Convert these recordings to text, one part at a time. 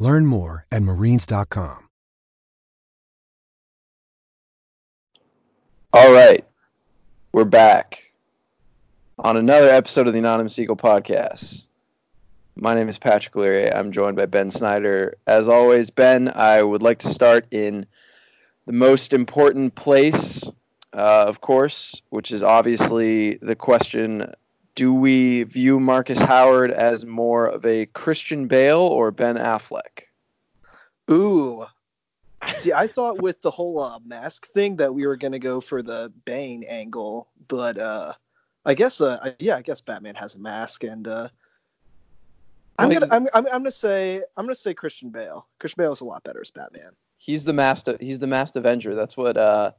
Learn more at marines.com. All right. We're back on another episode of the Anonymous Eagle podcast. My name is Patrick Leary. I'm joined by Ben Snyder. As always, Ben, I would like to start in the most important place, uh, of course, which is obviously the question do we view Markus Howard as more of a Christian Bale or Ben Affleck? Ooh. See, I thought with the whole uh, mask thing that we were gonna go for the Bane angle, but uh, I guess uh, yeah, I guess Batman has a mask, and uh, I'm gonna I'm, I'm, I'm gonna say I'm gonna say Christian Bale. Christian Bale is a lot better as Batman. He's the master. He's the masked Avenger. That's what uh,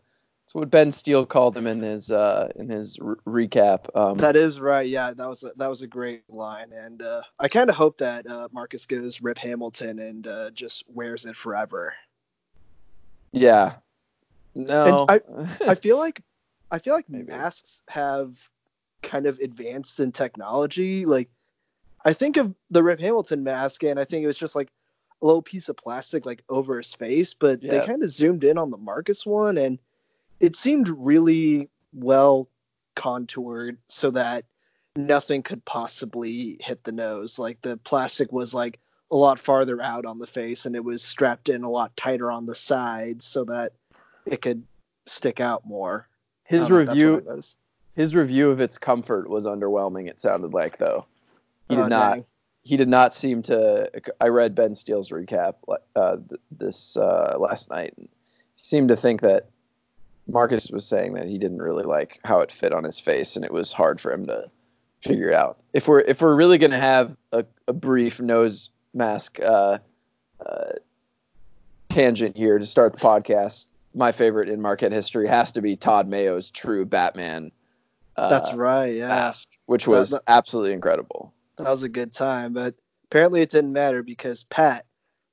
that's what Ben Steele called him in his uh in his re- recap. Um, That is right. Yeah, that was a, that was a great line, and uh, I kind of hope that uh, Markus goes Rip Hamilton and uh, just wears it forever. yeah. No. And I feel like I feel like Maybe. masks have kind of advanced in technology. Like I think of the Rip Hamilton mask, and I think it was just like a little piece of plastic like over his face, but they kind of zoomed in on the Markus one, and it seemed really well contoured so that nothing could possibly hit the nose. Like the plastic was like a lot farther out on the face, and it was strapped in a lot tighter on the sides so that it could stick out more. His don't know, that's what I review his review of its comfort was underwhelming. It sounded like though. He did Oh, not. dang. He did not seem to. I read Ben Steele's recap uh, this uh, last night. And he seemed to think that Markus was saying that he didn't really like how it fit on his face, and it was hard for him to figure it out. If we're if we're really gonna have a, a brief nose mask uh, uh, tangent here to start the podcast, my favorite in Marquette history has to be Todd Mayo's true Batman. Uh, That's right. Yeah, mask, which was that- absolutely incredible. that was a good time, but apparently it didn't matter because Pat,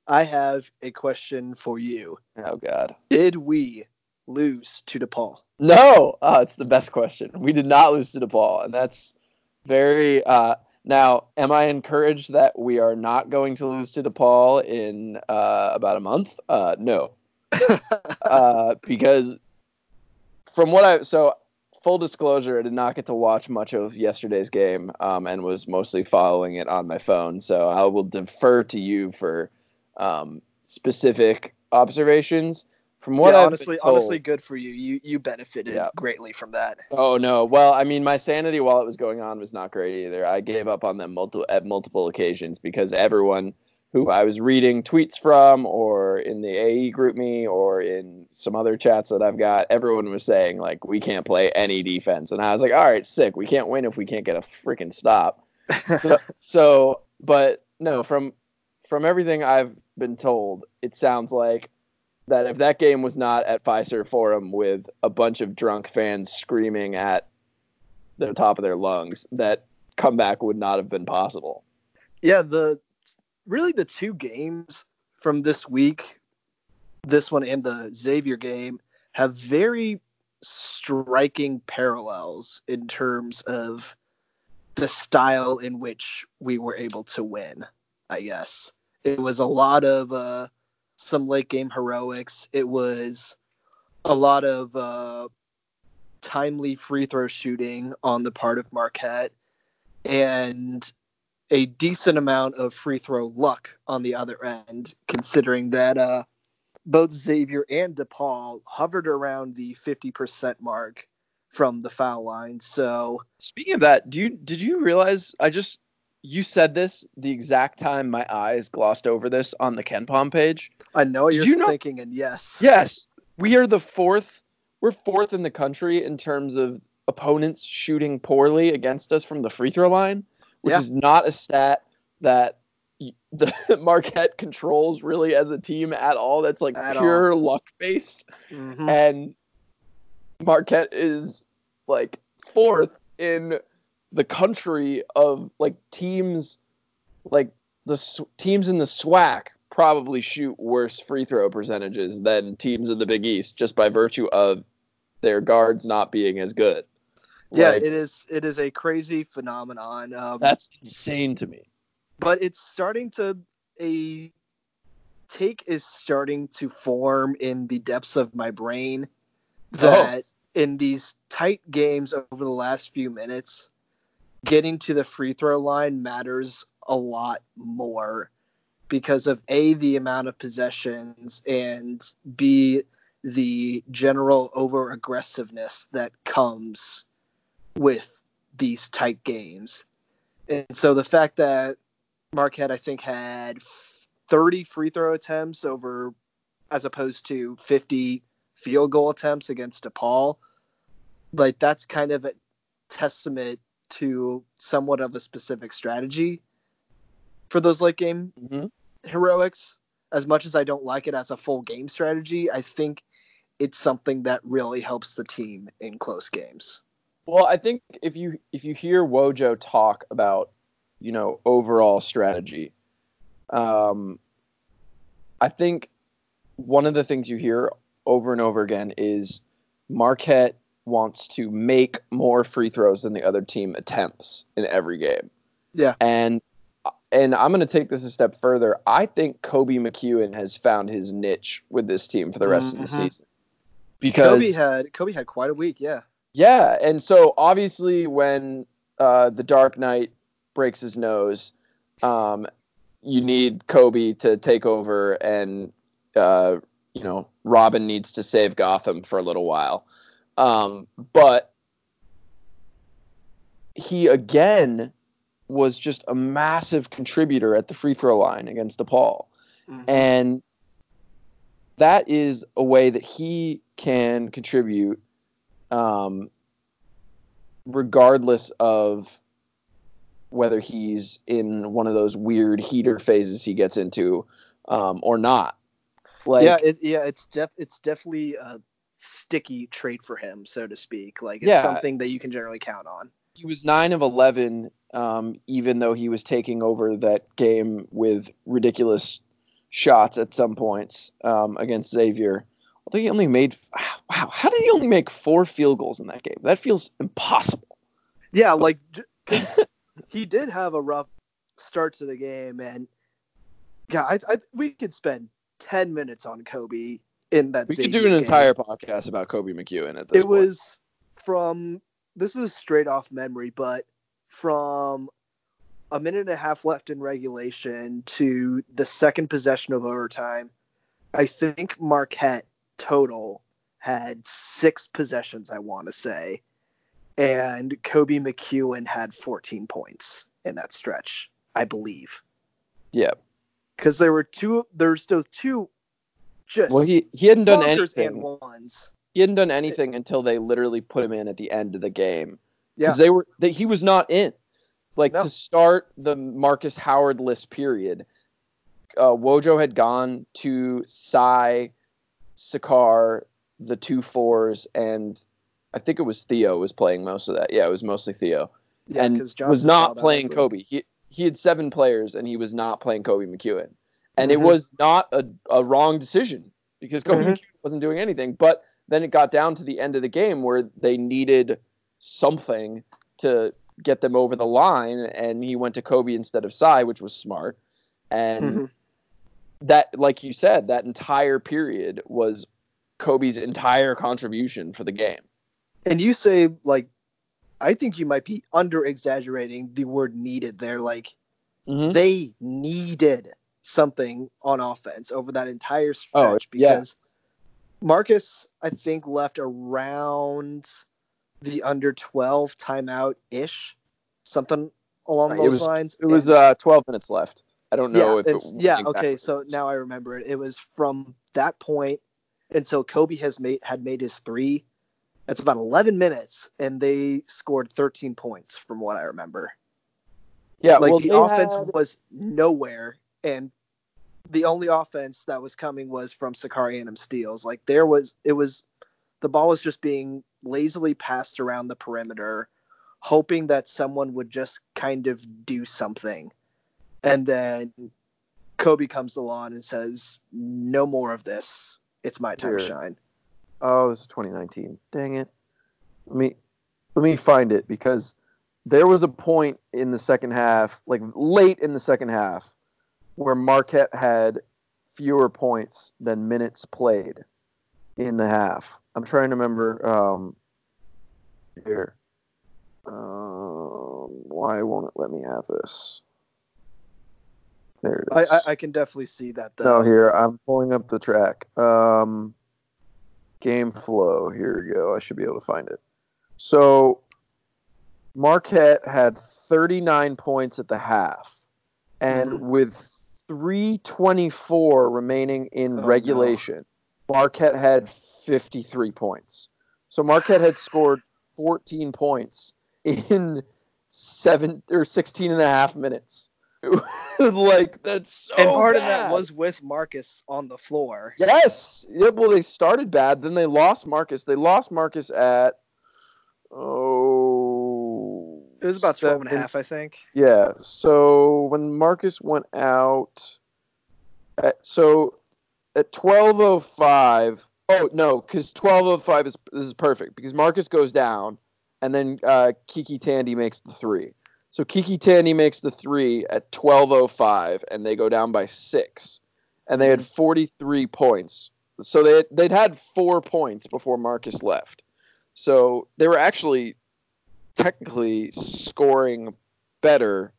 I have a question for you. Oh God. Did we lose to DePaul? No, uh, it's the best question. We did not lose to DePaul, and that's very. Uh, now, am I encouraged that we are not going to lose to DePaul in uh, about a month? Uh, no, uh, because from what I so full disclosure, I did not get to watch much of yesterday's game, um, and was mostly following it on my phone. So I will defer to you for um, specific observations. From what yeah, I've honestly, told, honestly, good for you. You you benefited Yeah. greatly from that. Oh no. Well, I mean, my sanity while it was going on was not great either. I gave up on them multiple at multiple occasions because everyone who I was reading tweets from, or in the AE group me, or in some other chats that I've got, everyone was saying like we can't play any defense, and I was like, all right, sick. We can't win if we can't get a freaking stop. So, so, but no, from from everything I've been told, it sounds like that if that game was not at Fiserv Forum with a bunch of drunk fans screaming at the top of their lungs, that comeback would not have been possible. yeah, the really the two games from this week, this one and the Xavier game, have very striking parallels in terms of the style in which we were able to win. I guess it was a lot of uh, some late game heroics. It was a lot of uh, timely free throw shooting on the part of Marquette, and a decent amount of free throw luck on the other end, considering that uh, both Xavier and DePaul hovered around the 50% mark from the foul line. So Speaking of that, do you did you realize I just you said this the exact time my eyes glossed over this on the KenPom page? I know what Did you're you know- thinking, and yes, Yes, we are the fourth. We're fourth in the country in terms of opponents shooting poorly against us from the free throw line, which Yeah. is not a stat that the Marquette controls really as a team at all. That's like At pure luck based. Mhm. And Marquette is like fourth in the country of like teams like the S- teams in the SWAC probably shoot worse free throw percentages than teams in the Big East just by virtue of their guards not being as good. Yeah, Like, it is. It is a crazy phenomenon. Um, that's insane to me. but it's starting to a take is starting to form in the depths of my brain that in these tight games over the last few minutes getting to the free throw line matters a lot more because of a the amount of possessions and b the general over aggressiveness that comes with these tight games and so the fact that Marquette, I think, had 30 free throw attempts over, as opposed to 50 field goal attempts against DePaul. Like that's kind of a testament to somewhat of a specific strategy for those late game hmm heroics. As much as I don't like it as a full game strategy, I think it's something that really helps the team in close games. Well, I think if you if you hear Wojo talk about you know overall strategy, um, I think one of the things you hear over and over again is Marquette wants to make more free throws than the other team attempts in every game. Yeah. And and I'm going to take this a step further. I think Koby McEwen has found his niche with this team for the rest of the Mhm. season. Because Koby had Koby had quite a week, yeah. yeah, and so obviously when uh, the Dark Knight breaks his nose, um, you need Koby to take over, and uh, you know Robin needs to save Gotham for a little while. Um, but he again was just a massive contributor at the free throw line against DePaul. And that is a way that he can contribute, um, regardless of whether he's in one of those weird heater phases he gets into um, or not. Like, yeah, it, yeah, it's def it's definitely a sticky trait for him, so to speak. Like it's Yeah. something that you can generally count on. he was nine of eleven, um, even though he was taking over that game with ridiculous shots at some points um, against Xavier. Although he only made wow, how did he only make four field goals in that game? That feels impossible. Yeah, like because he did have a rough start to the game, and yeah, I, I we could spend ten minutes on Koby in that. We could do an game. entire podcast about Koby McEwen at this It point. was from this is straight off memory, but from a minute and a half left in regulation to the second possession of overtime, I think Marquette total had six possessions, I want to say, and Koby McEwen had 14 points in that stretch, I believe, yeah. because there were two. There's still two. Just Well, he he hadn't done anything. ones. He hadn't done anything until they literally put him in at the end of the game. Yeah. because they were that he was not in. Like No. to start the Markus Howard list period, uh, Wojo had gone to Cy, Sacar, the two fours, and I think it was Theo was playing most of that. Yeah, it was mostly Theo, Yeah, and was not fouled out, I playing. Koby. He he had seven players, and he was not playing Koby McEwen, and Mhm. it was not a, a wrong decision because Koby Mhm. Wasn't doing anything. But then it got down to the end of the game where they needed something to get them over the line, and he went to Koby instead of Cy, which was smart. And Mhm. that, like you said, that entire period was Koby's entire contribution for the game. And you say like, I think you might be under exaggerating the word needed there. Like Mhm. they needed something on offense over that entire Oh, stretch yeah. because Markus, I think, left around the under 12 timeout ish, something along It those was- lines. It was uh, 12 minutes left. I don't know yeah, if it's, was yeah, exactly okay. So now I remember it. It was from that point until Koby has made had made his three. That's about 11 minutes, and they scored 13 points from what I remember. Yeah, like well, the offense had- was nowhere, and the only offense that was coming was from Sakari and steals. Like there was, it was, the ball was just being lazily passed around the perimeter, hoping that someone would just kind of do something, and then Koby comes along and says, "No more of this. It's my time to shine." Oh, this is 2019. Dang it. Let me let me find it because there was a point in the second half, like late in the second half, where Marquette had fewer points than minutes played in the half. I'm trying to remember um here. Um, why won't it let me have this? There it I. I, I can definitely see that No, though. here I'm pulling up the track. Um, game flow. Here we go. I should be able to find it. So Marquette had 39 points at the half, and Mhm. with 324 remaining in Oh, no. regulation, Marquette had 53 points. So Marquette had scored 14 points in seven or 16 and a half minutes. like that's so and part of that was with Markus on the floor. Yes. Yeah, well, they started bad, then they lost Markus. They lost Markus at oh. It was about 12 and a half, I think. Yeah. So when Markus went out, at, so at 12:05. Oh no, because 12:05 is this is perfect because Markus goes down, and then uh, KyKy Tandy makes the three. So KyKy Tandy makes the three at 12:05, and they go down by six, and they had 43 points. So they they'd had four points before Markus left. So they were actually technically scoring better.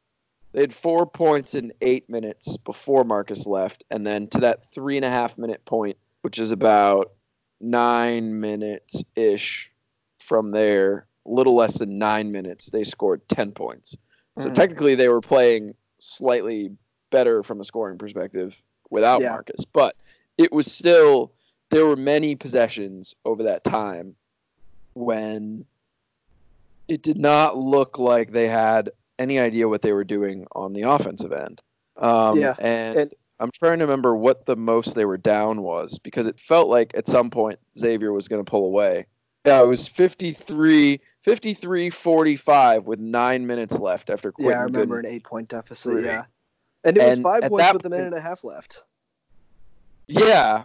They had four points in eight minutes before Markus left, and then to that three and a half minute point, which is about nine minutes ish from there, a little less than nine minutes, they scored 10 points. So Mhm. technically, they were playing slightly better from a scoring perspective without Yeah. Markus, but it was still, there were many possessions over that time when it did not look like they had any idea what they were doing on the offensive end. Um, Yeah, and, and- I'm trying to remember what the most they were down was because it felt like at some point Xavier was going to pull away. Yeah, it was 53, 53 45 with nine minutes left after Quentin Yeah, I remember Goodin- an eight point deficit. Three. Yeah. And it was And five points with a minute and a half left. Yeah,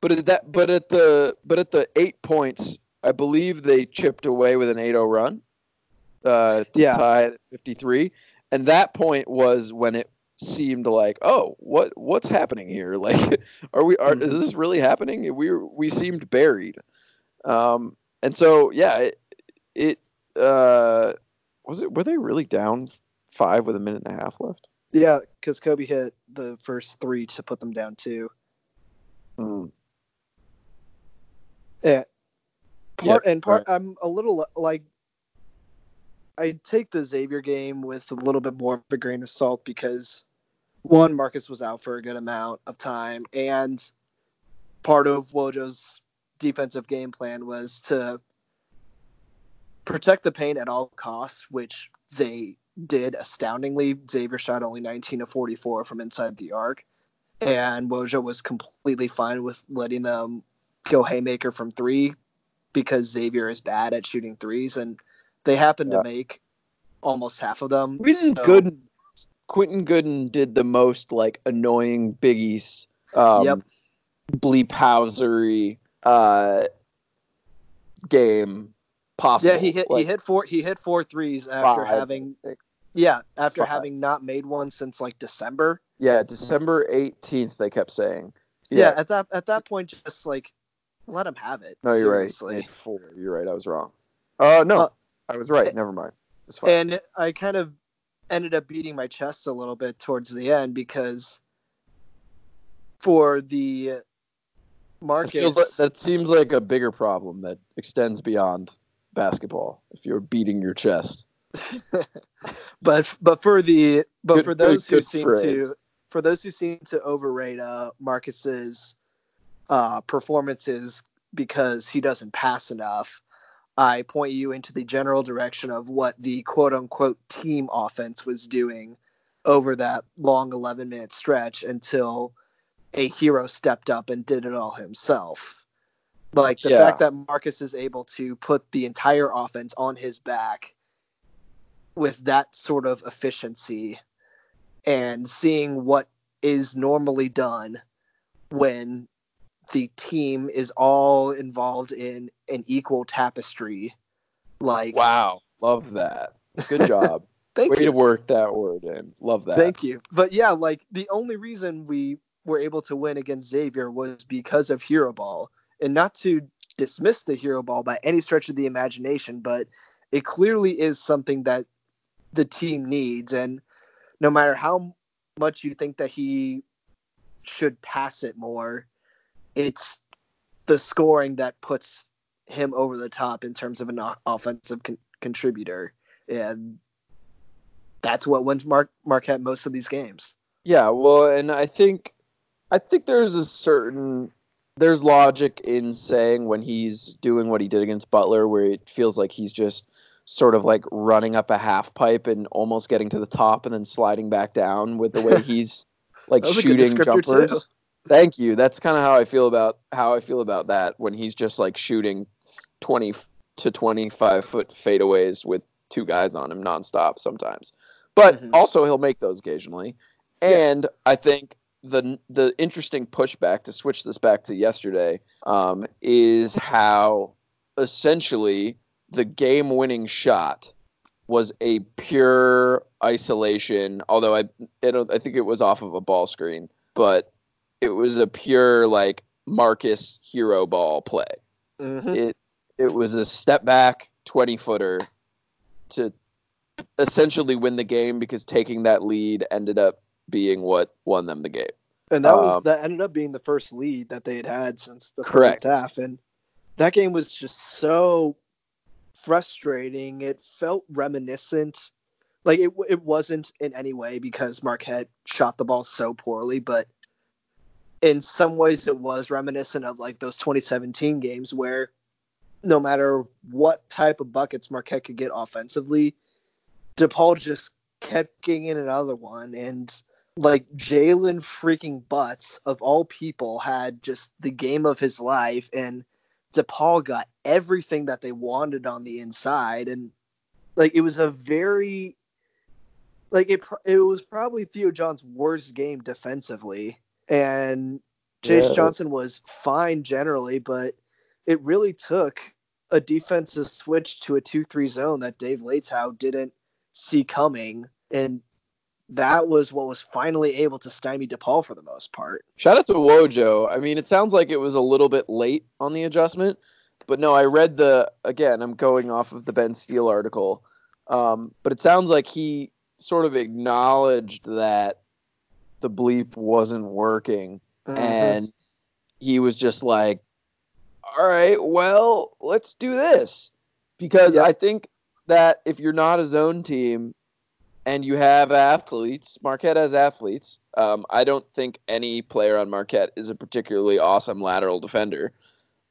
but at that, but at the, but at the eight points, I believe they chipped away with an 8-0 run. Uh, Yeah. tie at 53, and that point was when it seemed like, oh, what, what's happening here? Like, are we, are, is Mhm. this really happening? We we seemed buried. Um, and so yeah, it, it, uh, was it? Were they really down five with a minute and a half left? Yeah, because Koby hit the first three to put them down two. Hmm. Yeah. Part Yeah, and part I'm a little like I take the Xavier game with a little bit more of a grain of salt because one, Markus was out for a good amount of time, and part of Wojo's defensive game plan was to protect the paint at all costs, which they did astoundingly. Xavier shot only 19 of 44 from inside the arc, and Wojo was completely fine with letting them go haymaker from three because Xavier is bad at shooting threes, and they happened Yeah. to make almost half of them. Quentin so- Goodin, Quentin Goodin did the most like annoying biggies, um, Yep. bleep housery uh, game possible. Yeah, he hit he hit four he hit four threes after Five, having think. yeah after Five. having not made one since like December. Yeah, December eighteenth. They kept saying. Yeah. at that at that point, just like let him have it. no, you're right. seriously. Had Four. You're right. I was wrong. Uh, no, Uh, I was right. Never mind. It's fine. And I kind of ended up beating my chest a little bit towards the end because for the Markus, like- that seems like a bigger problem that extends beyond basketball. If you're beating your chest. but but for the but Good- for those good- who good seem phrase. to for those who seem to overrate uh Markus's uh performances because he doesn't pass enough I point you into the general direction of what the quote unquote team offense was doing over that long 11 minute stretch until a hero stepped up and did it all himself. Like the Yeah. fact that Markus is able to put the entire offense on his back with that sort of efficiency and seeing what is normally done when the team is all involved in an equal tapestry. Like, Wow, love that. Good job. thank Way you. to work that word in. Love that. Thank you. But yeah, like the only reason we were able to win against Xavier was because of Hero Ball. And not to dismiss the Hero Ball by any stretch of the imagination, but it clearly is something that the team needs. And no matter how much you think that he should pass it more, it's the scoring that puts him over the top in terms of an offensive con- contributor. And that's what wins Mark Marquette most of these games. Yeah, well, and I think I think there's a certain there's logic in saying when he's doing what he did against Butler, where it feels like he's just sort of like running up a half pipe and almost getting to the top and then sliding back down with the way he's like That was a good shooting jumpers. too. Thank you. That's kind of how I feel about how I feel about that when he's just like shooting 20 to 25 foot fadeaways with two guys on him nonstop sometimes. But Mhm. also he'll make those occasionally. And I think the the interesting pushback to switch this back to yesterday um, is how essentially the game winning shot was a pure isolation. Although I I, I think it was off of a ball screen, but it was a pure like Markus hero ball play. Mhm. It it was a step back 20 footer to essentially win the game because taking that lead ended up being what won them the game. And that was Um, that ended up being the first lead that they had had since the Correct. first half, and that game was just so frustrating. It felt reminiscent, like it it wasn't in any way because Marquette shot the ball so poorly, but in some ways it was reminiscent of like those 2017 games where no matter what type of buckets Marquette could get offensively, DePaul just kept getting another one. And like Jalen freaking Butts of all people had just the game of his life, and DePaul got everything that they wanted on the inside, and like it was a very like it it was probably Theo John's worst game defensively, and Jayce Yeah. Johnson was fine generally, but it really took a defensive switch to a two-three zone that Dave Leitao didn't see coming, and that was what was finally able to stymie DePaul for the most part. Shout out to Wojo. I mean, it sounds like it was a little bit late on the adjustment, but no, I read the again. I'm going off of the Ben Steele article, um, but it sounds like he sort of acknowledged that the bleep wasn't working, Mm-hmm. and he was just like, "All right, well, let's do this," because Yep. I think that if you're not a zone team and you have athletes, Marquette has athletes. Um, I don't think any player on Marquette is a particularly awesome lateral defender,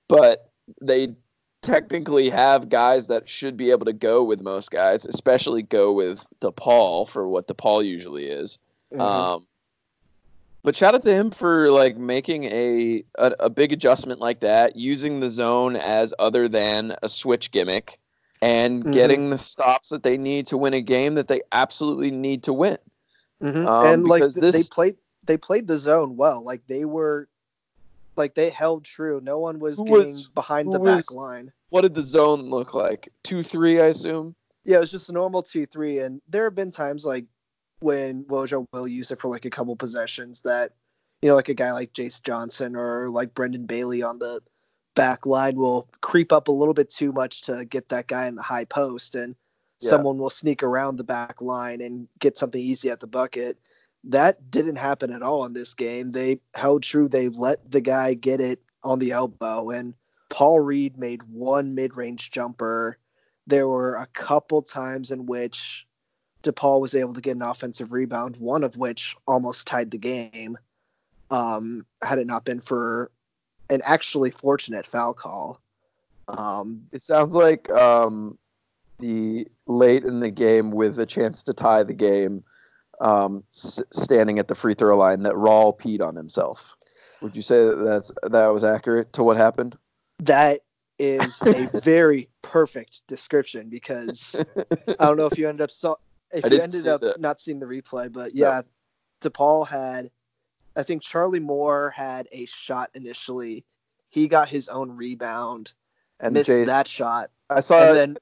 but they technically have guys that should be able to go with most guys, especially go with DePaul for what DePaul usually is. Mhm. Um, but shout out to him for like making a, a a big adjustment like that, using the zone as other than a switch gimmick, and Mhm. getting the stops that they need to win a game that they absolutely need to win. Mhm. Um, and like because th- they played they played the zone well. Like they were like they held true. No one was Who getting was- behind the was- back line. What did the zone look like? Two three, I assume. Yeah, it was just a normal two three, and there have been times like when Wojo will use it for like a couple possessions that you know like a guy like Jayce Johnson or like Brendan Bailey on the back line will creep up a little bit too much to get that guy in the high post, and Yeah. someone will sneak around the back line and get something easy at the bucket. That didn't happen at all in this game. They held true. They let the guy get it on the elbow, and Paul Reed made one mid-range jumper. There were a couple times in which DePaul was able to get an offensive rebound, one of which almost tied the game. Um, had it not been for an actually fortunate foul call. Um, It sounds like um, the late in the game with a chance to tie the game, um, s- standing at the free throw line, that Rawl peed on himself. Would you say that that's that was accurate to what happened? that is a very perfect description because I don't know if you ended up saw if I you ended up that. not seeing the replay, but yeah, DePaul had I think Charlie Moore had a shot initially. He got his own rebound, And missed Jayce, that shot, I saw and then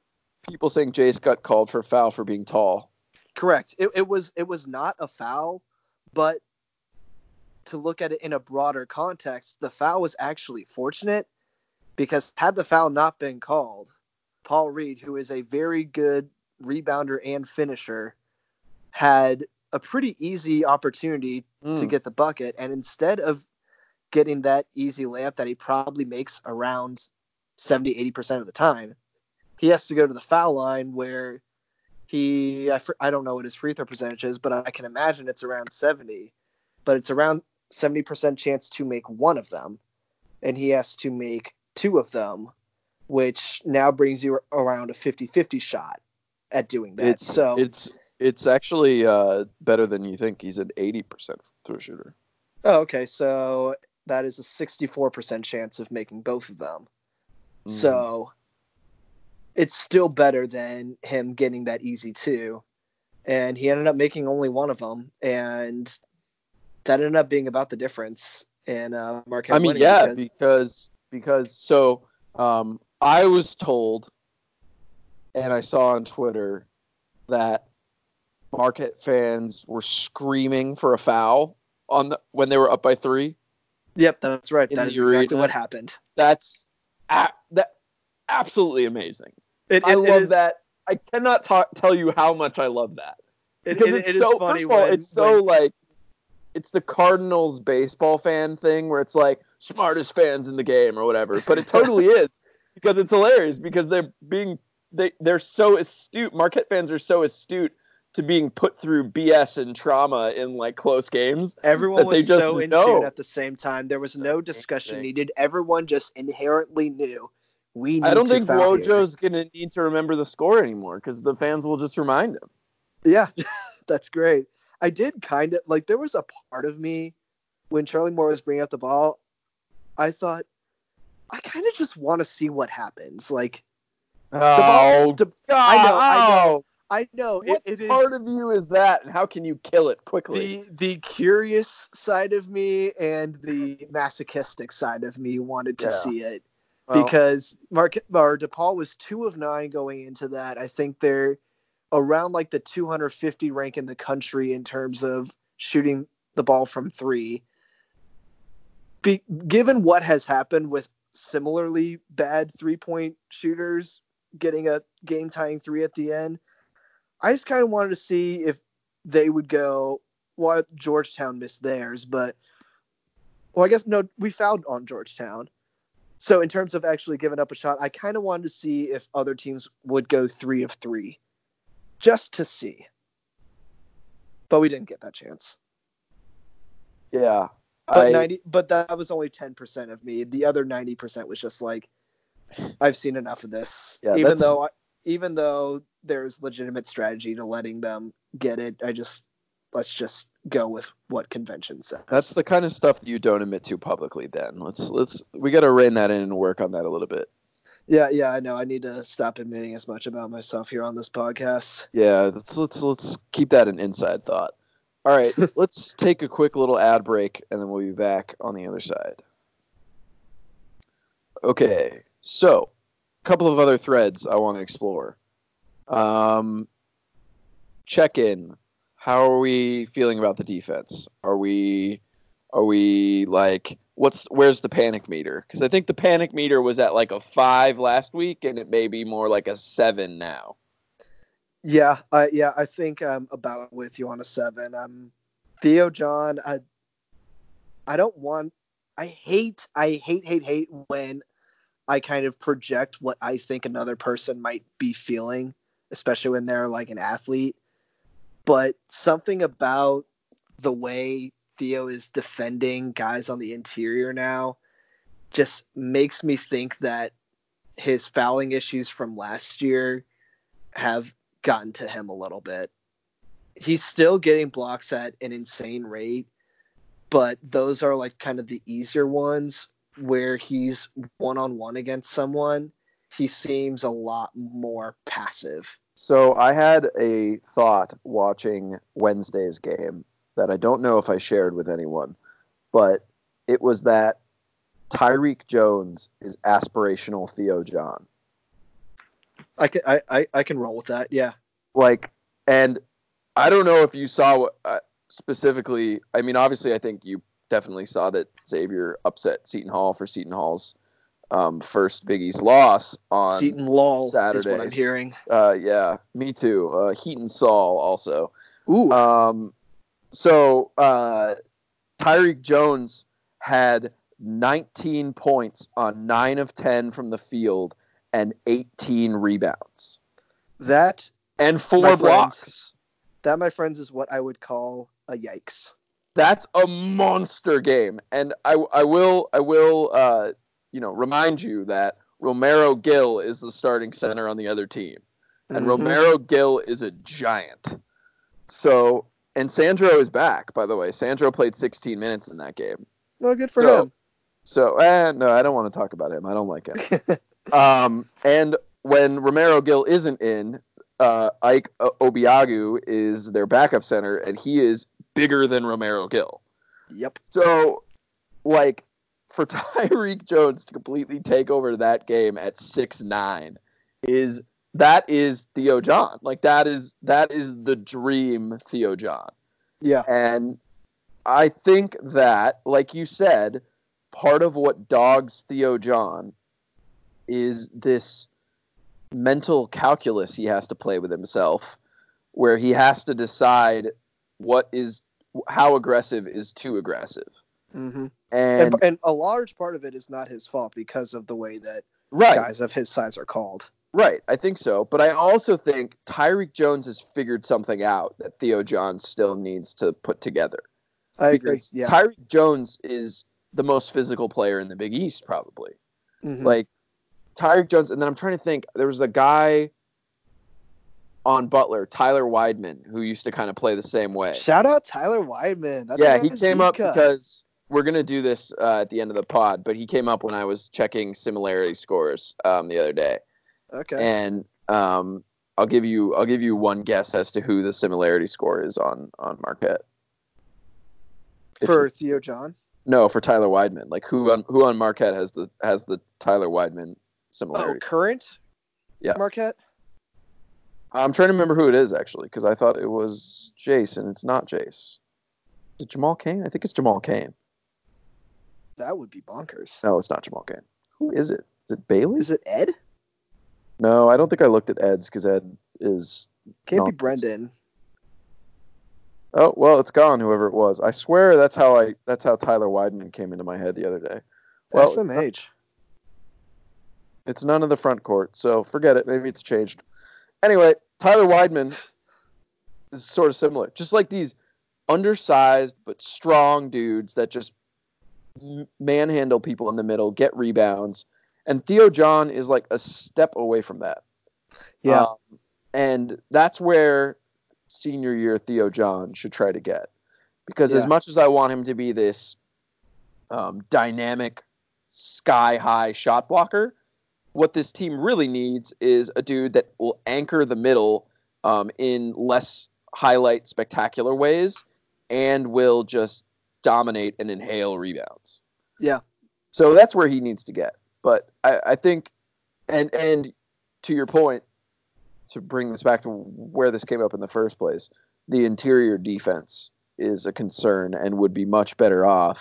people saying Jayce got called for foul for being tall. correct. It, it was it was not a foul, but to look at it in a broader context, the foul was actually fortunate because had the foul not been called, Paul Reed, who is a very good rebounder and finisher, had a pretty easy opportunity to Mm. get the bucket. And instead of getting that easy layup that he probably makes around 70, 80% of the time, he has to go to the foul line where he, I, I don't know what his free throw percentage is, but I can imagine it's around 70. But it's around 70% chance to make one of them. And he has to make two of them, which now brings you around a 50 50 shot at doing that. It's so it's it's actually uh, better than you think. He's an 80% throw shooter. Oh, okay. So that is a 64% chance of making both of them. Mm. So it's still better than him getting that easy two. And he ended up making only one of them. And that ended up being about the difference in uh, Marquette I mean, yeah, because- because because so um, I was told, and I saw on Twitter that Marquette fans were screaming for a foul on the, when they were up by three. Yep, that's right. That is exactly arena. what happened. That's a- that absolutely amazing. It, I it- it love is- that. I cannot ta- tell you how much I love that. It, because it- it's so funny first of all, when- it's so when- like it's the Cardinals baseball fan thing where it's like smartest fans in the game or whatever, but it totally is because it's hilarious because they're being they they're so astute. Marquette fans are so astute to being put through BS and trauma in like close games. Everyone that they was just so in know. tune at the same time. There was no That's discussion needed. Everyone just inherently knew we need I don't to think foul here. Gonna need to remember the score anymore because the fans will just remind him. Yeah, that's great. I did kind of like there was a part of me when Charlie Moore was bringing up the ball. I thought I kind of just want to see what happens. Like Oh, De- I oh, know, I know. oh. I know it, What it is part of you is that, and how can you kill it quickly? the the curious side of me and the masochistic side of me wanted to Yeah. see it Well, because Mark or DePaul was two of nine going into that. I think they're around like the 250 rank in the country in terms of shooting the ball from three. Be, given what has happened with similarly bad three point shooters getting a game tying three at the end, I just kind of wanted to see if they would go. Well, Georgetown missed theirs, but well, I guess no, we fouled on Georgetown. So in terms of actually giving up a shot, I kind of wanted to see if other teams would go three of three, just to see. But we didn't get that chance. yeah. But I, ninety, but that was only ten percent of me. The other ninety percent was just like, I've seen enough of this. Yeah, even that's- though, even though there's legitimate strategy to letting them get it, I just let's just go with what convention says. that's the kind of stuff that you don't admit to publicly. Then let's let's we got to rein that in and work on that a little bit. Yeah, yeah, I know. I need to stop admitting as much about myself here on this podcast. Yeah, let's let's let's keep that an inside thought. All right, let's take a quick little ad break and then we'll be back on the other side. Okay, so a couple of other threads I want to explore. Um, check in. How are we feeling about the defense? Are we are we like what's where's the panic meter? Because I think the panic meter was at like a five last week and it may be more like a seven now. Yeah, I yeah, I think I'm about with you on a seven. Um, Theo John, I I don't want. I hate, I hate, hate, hate when I kind of project what I think another person might be feeling, especially when they're like an athlete. But something about the way Theo is defending guys on the interior now just makes me think that his fouling issues from last year have gotten to him a little bit. He's still getting blocks at an insane rate, but those are like kind of the easier ones where he's one on one against someone. He seems a lot more passive. So I had a thought watching Wednesday's game that I don't know if I shared with anyone, but it was that Tyrique Jones is aspirational Theo John. I can I, I, I can roll with that. Yeah. Like, and I don't know if you saw what uh, specifically. I mean, obviously, I think you definitely saw that Xavier upset Seton Hall for Seton Hall's um, first Big East loss on Seton Law Saturdays. is what I'm hearing. Uh, yeah, me too. Uh, Heaton Saul also. Ooh. Um, so uh, Tyrique Jones had 19 points on nine of 10 from the field and 18 rebounds that and four blocks. friends. that my friends is what I would call a yikes. That's a monster game, and I I will I will uh, you know remind you that Romaro Gill is the starting center on the other team, and Mhm. Romaro Gill is a giant. So and Sandro is back, by the way. Sandro played 16 minutes in that game. No good for So- him. So, eh, no, I don't want to talk about him. I don't like him. um, and when Romaro Gill isn't in, uh, Ike Obiagu is their backup center, and he is bigger than Romaro Gill. Yep. So, like, for Tyrique Jones to completely take over that game at six nine is that is Theo John. Like that is that is the dream Theo John. Yeah. And I think that, like you said, part of what dogs Theo John is this mental calculus he has to play with himself, where he has to decide what is how aggressive is too aggressive. hmm And, And, and a large part of it is not his fault because of the way that right, guys of his size are called. right, I think so. But I also think Tyrique Jones has figured something out that Theo John still needs to put together. I agree. Because Yeah. Tyrique Jones is the most physical player in the Big East, probably. Mhm. Like Tyrique Jones, and then I'm trying to think. There was a guy on Butler, Tyler Wideman, who used to kind of play the same way. Shout out Tyler Wideman. That's yeah, he came up cut. because we're gonna do this uh, at the end of the pod, but he came up when I was checking similarity scores um, the other day, Okay. and um, I'll give you I'll give you one guess as to who the similarity score is on on Marquette. If For you- Theo John. no, for Tyler Wideman, like who on who on Marquette has the has the Tyler Wideman Oh, current. Yeah. Marquette. I'm trying to remember who it is actually, because I thought it was Jason. It's not Jayce. Is it Jamal Cain? I think it's Jamal Cain. That would be bonkers. No, it's not Jamal Cain. Who is it? Is it Bailey? Is it Ed? No, I don't think I looked at Ed's because Ed is. Can't be Brendan. Oh well, it's gone. Whoever it was, I swear that's how I that's how Tyler Wideman came into my head the other day. Well, SMH. It's none of the front court, so forget it. Maybe it's changed. Anyway, Tyler Wideman is sort of similar. Just like these undersized but strong dudes that just manhandle people in the middle, get rebounds. And Theo John is like a step away from that. Yeah. Um, and that's where senior year Theo John should try to get. Because Yeah. as much as I want him to be this um, dynamic, sky high shot blocker, what this team really needs is a dude that will anchor the middle um, in less highlight spectacular ways and will just dominate and inhale rebounds. Yeah. So that's where he needs to get. But I, I think, and and to your point, to bring this back to where this came up in the first place, the interior defense is a concern and would be much better off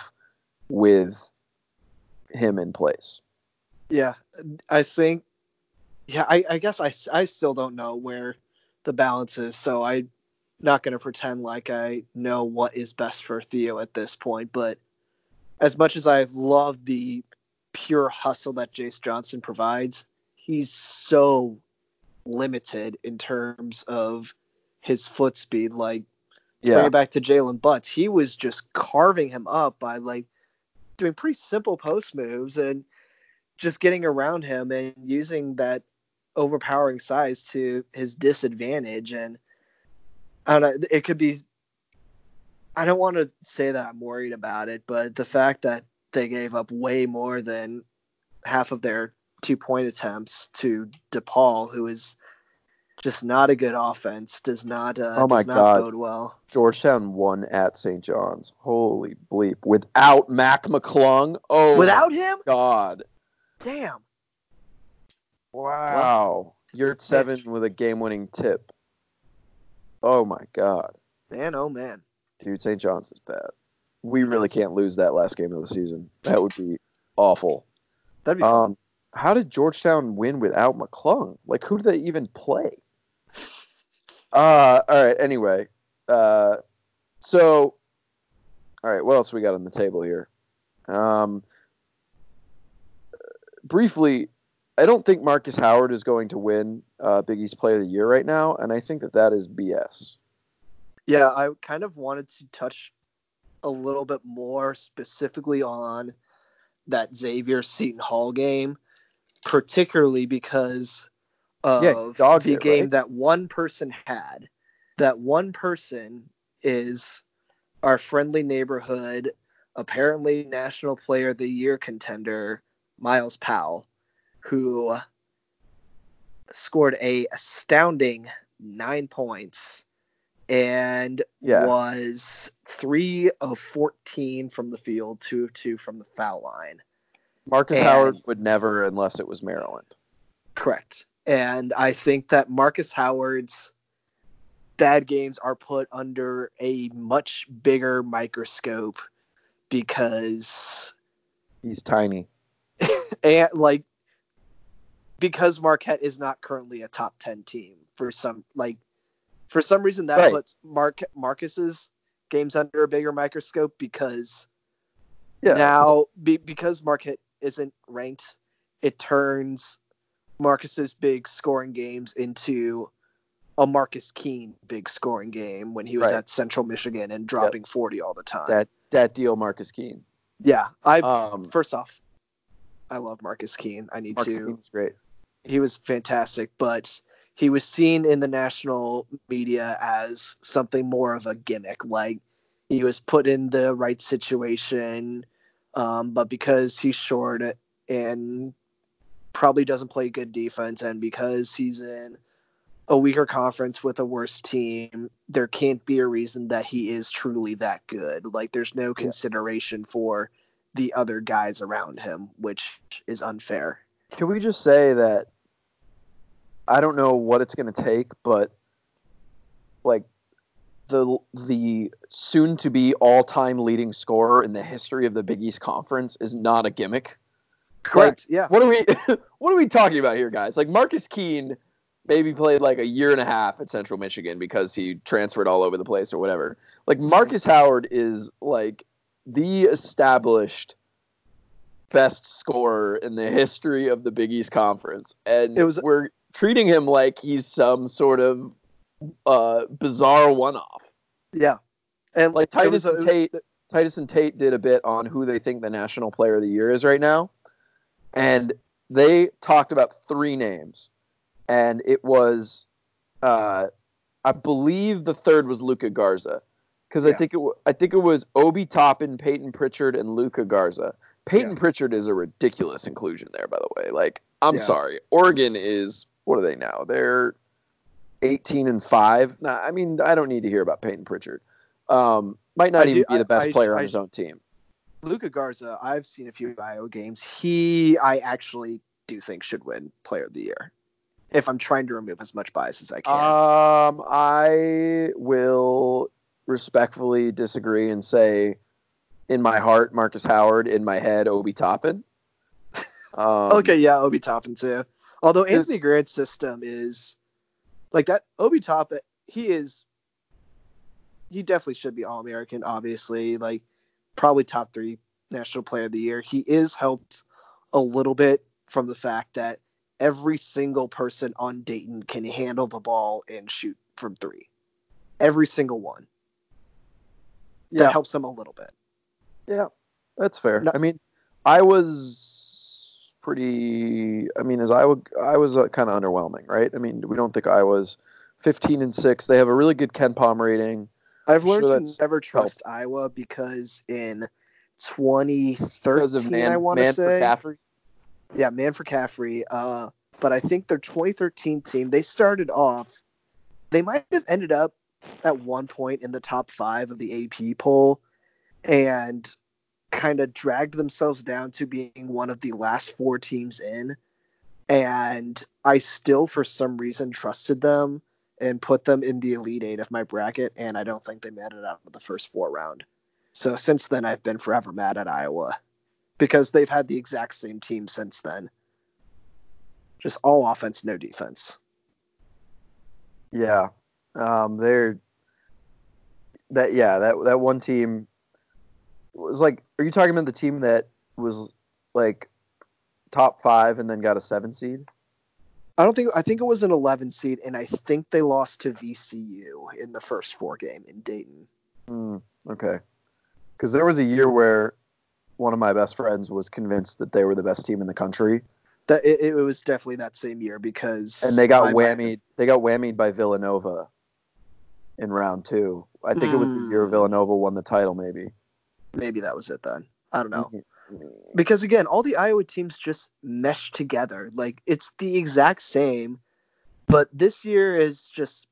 with him in place. Yeah, I think. Yeah, I, I guess I, I still don't know where the balance is, so I'm not going to pretend like I know what is best for Theo at this point. But as much as I've loved the pure hustle that Jayce Johnson provides, he's so limited in terms of his foot speed. Like, to bring Yeah. it back to Jaylen Butz, he was just carving him up by like doing pretty simple post moves and just getting around him and using that overpowering size to his disadvantage. And I don't know, it could be. I don't want to say that I'm worried about it, but the fact that they gave up way more than half of their two point attempts to DePaul, who is just not a good offense, does not uh, Oh my does not God. bode well. Georgetown won at St. John's. Holy bleep! Without Mac McClung. Oh, Without him, God! Damn. Wow, you're at seven with a game-winning tip. Oh my God, Man, oh man. dude, St. John's is bad. We really can't lose that last game of the season. That would be awful. That'd be fun. Um, how did Georgetown win without McClung? Like, who do they even play? Uh, all right. Anyway, uh, so, all right. What else we got on the table here? Um, briefly, I don't think Marcus Howard is going to win uh, Big East Player of the Year right now, and I think that that is BS. Yeah, I kind of wanted to touch a little bit more specifically on that Xavier Seton Hall game, particularly because of Yeah, the it, game right? that one person had. That one person is our friendly neighborhood, apparently National Player of the Year contender, Myles Powell, who scored a astounding nine points and Yeah. was three of 14 from the field, two of two from the foul line. Marcus And- Howard would never, unless it was Maryland. Correct. And I think that Marcus Howard's bad games are put under a much bigger microscope because He's tiny. And like because Marquette is not currently a top 10 team for some like for some reason that Right. puts Mark Marcus's games under a bigger microscope because Yeah. now be, because Marquette isn't ranked it turns Marcus's big scoring games into a Marcus Keene big scoring game when he was Right. at Central Michigan and dropping 40 all the time. that that deal, Marcus Keene. yeah, I Um, first off I love Marcus Keene. I need Marcus to Keene's great. he was fantastic, but he was seen in the national media as something more of a gimmick. Like he was put in the right situation, um, but because he's short and probably doesn't play good defense, and because he's in a weaker conference with a worse team, there can't be a reason that he is truly that good. Like there's no consideration for the other guys around him, which is unfair. Can we just say that I don't know what it's going to take, but like the the soon to be all-time leading scorer in the history of the Big East Conference is not a gimmick. Correct. yeah. What are we what are we talking about here, guys? Like Marcus Keene maybe played like a year and a half at Central Michigan because he transferred all over the place or whatever. Like Marcus Howard is like the established best scorer in the history of the Big East Conference, and It was- we're treating him like he's some sort of uh, bizarre one-off. Yeah. And Like Titus a- and Tate, Titus and Tate did a bit on who they think the National Player of the Year is right now, and they talked about three names, and it was, uh, I believe the third was Luka Garza, because I think it I think it was Obi Toppin, Payton Pritchard, and Luka Garza. Payton Yeah. Pritchard is a ridiculous inclusion there, by the way. Like, I'm Yeah. sorry, Oregon is what are they now? They're 18 and five. Nah, I mean, I don't need to hear about Payton Pritchard. Um, might not I even do- be the best I- I- player on I- his own team. Luka Garza, I've seen a few IO games. He, I actually do think should win Player of the Year. If I'm trying to remove as much bias as I can. Um, I will respectfully disagree and say, in my heart, Marcus Howard. In my head, Obi Toppin. Um, okay, yeah, Obi Toppin too. Although Anthony Grant's system is like that. Obi Toppin, he is. He definitely should be All American. Obviously, like probably top three National Player of the Year. He is helped a little bit from the fact that every single person on Dayton can handle the ball and shoot from three. Every single one. That Yeah. helps them a little bit. Yeah, that's fair. No- I mean, I was pretty. I mean, is Iowa Iowa's uh, kind of underwhelming, right? I mean, we don't think Iowa's 15 and six. They have a really good KenPom rating. I've learned sure to never trust helped. Iowa because in 2013, man, I want to say. McCaffery? Yeah, man for Caffrey. Uh, but I think their 2013 team, they started off, they might have ended up at one point in the top five of the AP poll and kind of dragged themselves down to being one of the last four teams in. And I still, for some reason, trusted them and put them in the elite eight of my bracket, and I don't think they made it out of the first four round. So since then, I've been forever mad at Iowa because they've had the exact same team since then. Just all offense, no defense. Yeah, um, they're that. Yeah, that that one team was like. Are you talking about the team that was like top five and then got a seven seed? I don't think I think it was an 11 seed, and I think they lost to VCU in the first four game in Dayton. Mm, okay, because there was a year where one of my best friends was convinced that they were the best team in the country. That it, it was definitely that same year because and they got whammied. They got whammied by Villanova in round two. I think mm. it was the year hmm. Villanova won the title, maybe. Maybe that was it then. I don't know. Mm-hmm because again, all the Iowa teams just mesh together. Like it's the exact same, but this year is just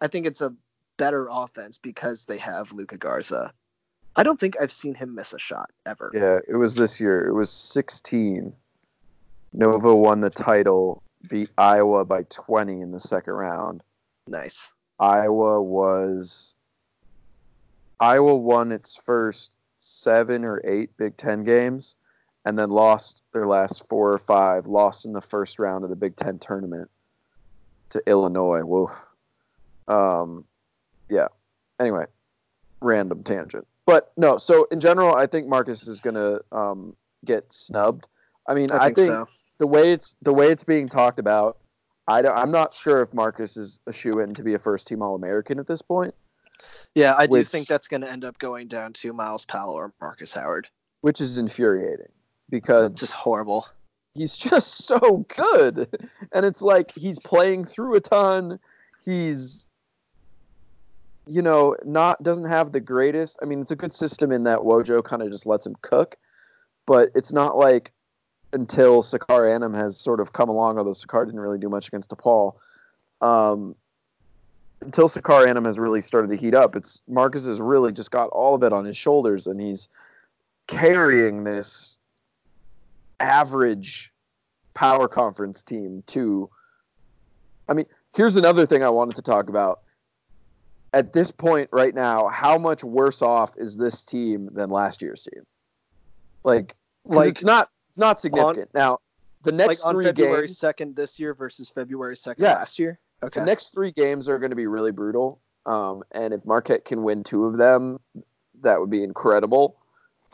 I think it's a better offense because they have Luka Garza. I don't think I've seen him miss a shot ever. Yeah, it was this year. It was 16. Nova won the title, beat Iowa by 20 in the second round. Nice. Iowa was Iowa won its first seven or eight Big Ten games, and then lost their last four or five. Lost in the first round of the Big Ten tournament to Illinois. Whoa. Um, yeah. Anyway, random tangent. But no, so in general, I think Marcus is gonna um, get snubbed. I mean, I think, I think so. the way it's the way it's being talked about, I am not sure if Marcus is a shoe in to be a first team All American at this point. Yeah, I do think that's going to end up going down to Myles Powell or Marcus Howard. Which is infuriating because it's just horrible. He's just so good. And it's like he's playing through a ton. He's you know, not doesn't have the greatest. I mean, it's a good system in that Wojo kind of just lets him cook, but it's not like until Sacar Anim has sort of come along, although Sacar didn't really do much against DePaul. Um, until Sacar Anim has really started to heat up, it's Marcus has really just got all of it on his shoulders, and he's carrying this average power conference team to. I mean, here's another thing I wanted to talk about. At this point, right now, how much worse off is this team than last year's team? Like, like it's not not significant. On, now, the next like on February games, second this year versus February second yeah, last year. Okay. The next three games are going to be really brutal. Um, and if Marquette can win two of them, that would be incredible.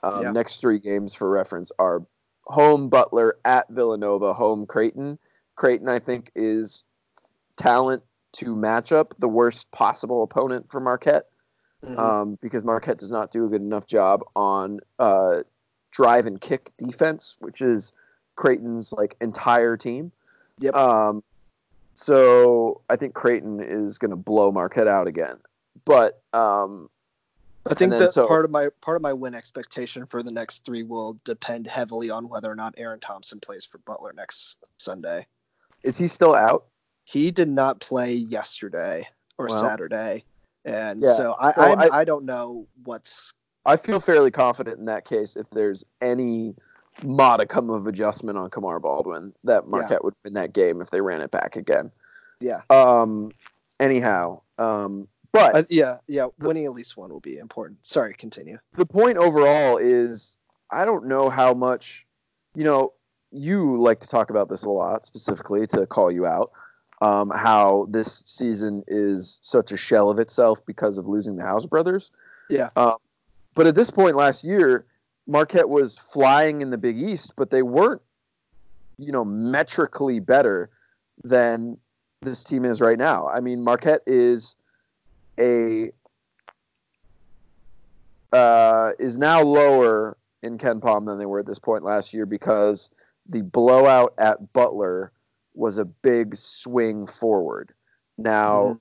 Um, yeah. Next three games, for reference, are home Butler, at Villanova, home Creighton. Creighton, I think, is talent to match up the worst possible opponent for Marquette mm-hmm. um, because Marquette does not do a good enough job on uh, drive and kick defense, which is Creighton's like entire team. Yep. Um, so I think Creighton is going to blow Marquette out again. But um, I think that so, part of my part of my win expectation for the next three will depend heavily on whether or not Aaron Thompson plays for Butler next Sunday. Is he still out? He did not play yesterday or well, Saturday, and yeah, so I, so I I don't know what's. I feel fairly confident in that case if there's any modicum of adjustment on Kamar Baldwin that Marquette yeah. would win that game if they ran it back again. Yeah. Um. Anyhow. Um. But uh, yeah, yeah, winning at least one will be important. Sorry, continue. The point overall is I don't know how much, you know, you like to talk about this a lot, specifically to call you out. Um, how this season is such a shell of itself because of losing the House brothers. Yeah. Uh, but at this point last year, Marquette was flying in the Big East, but they weren't, you know, metrically better than this team is right now. I mean, Marquette is a uh, is now lower in KenPom than they were at this point last year because the blowout at Butler was a big swing forward. Now, Mhm.